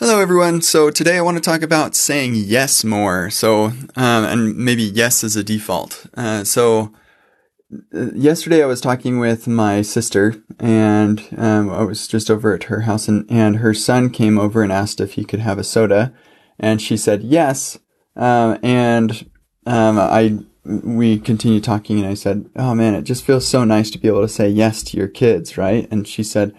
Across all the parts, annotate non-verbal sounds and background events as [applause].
Hello, everyone. So today I want to talk about saying yes more. So, um, and maybe yes as a default. Uh, so uh, yesterday I was talking with my sister and, um, I was just over at her house and, and her son came over and asked if he could have a soda and she said yes. Um, and, um, I, we continued talking and I said, Oh man, it just feels so nice to be able to say yes to your kids, right? And she said,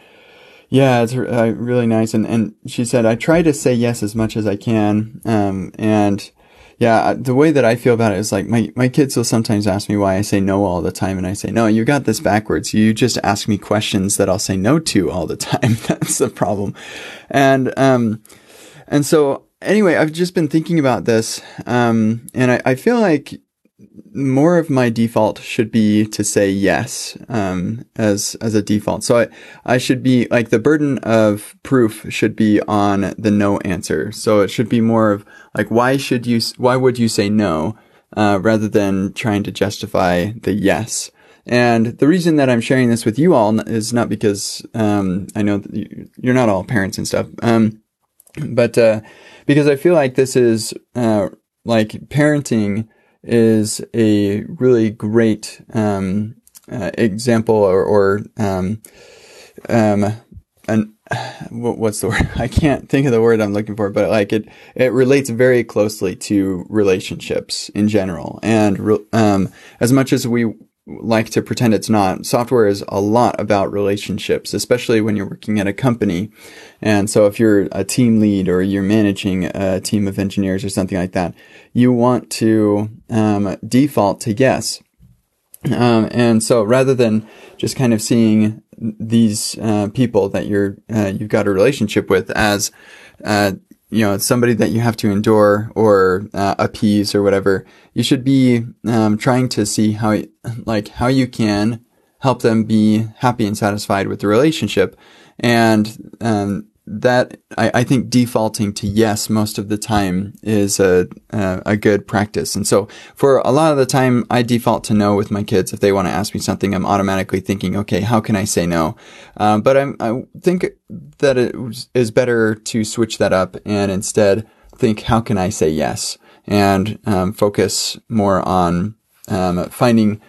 yeah, it's uh, really nice. And, and she said, I try to say yes as much as I can. Um, and yeah, the way that I feel about it is like my, my kids will sometimes ask me why I say no all the time. And I say, no, you got this backwards. You just ask me questions that I'll say no to all the [laughs] time. That's the problem. And, um, and so anyway, I've just been thinking about this. Um, and I, I feel like more of my default should be to say yes um, as as a default. So I I should be like the burden of proof should be on the no answer. So it should be more of like why should you why would you say no uh, rather than trying to justify the yes. And the reason that I'm sharing this with you all is not because um, I know you're not all parents and stuff, um, but uh, because I feel like this is uh, like parenting is a really great um, uh, example or, or um, um, an [sighs] what's the word? [laughs] I can't think of the word I'm looking for, but like it, it relates very closely to relationships in general. And um, as much as we like to pretend it's not. Software is a lot about relationships, especially when you're working at a company. And so if you're a team lead or you're managing a team of engineers or something like that, you want to um, default to yes. Um, and so rather than just kind of seeing these uh, people that you're uh, you've got a relationship with as uh, you know, somebody that you have to endure or uh, appease or whatever, you should be um, trying to see how, like, how you can help them be happy and satisfied with the relationship. And um, that I, I, think defaulting to yes most of the time is a, a, a good practice. And so for a lot of the time, I default to no with my kids. If they want to ask me something, I'm automatically thinking, okay, how can I say no? Um, but I'm, I think that it is better to switch that up and instead think, how can I say yes? And um, focus more on um, finding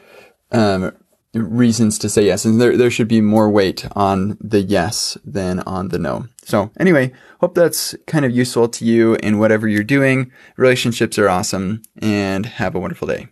um, reasons to say yes. And there, there should be more weight on the yes than on the no. So anyway, hope that's kind of useful to you in whatever you're doing. Relationships are awesome and have a wonderful day.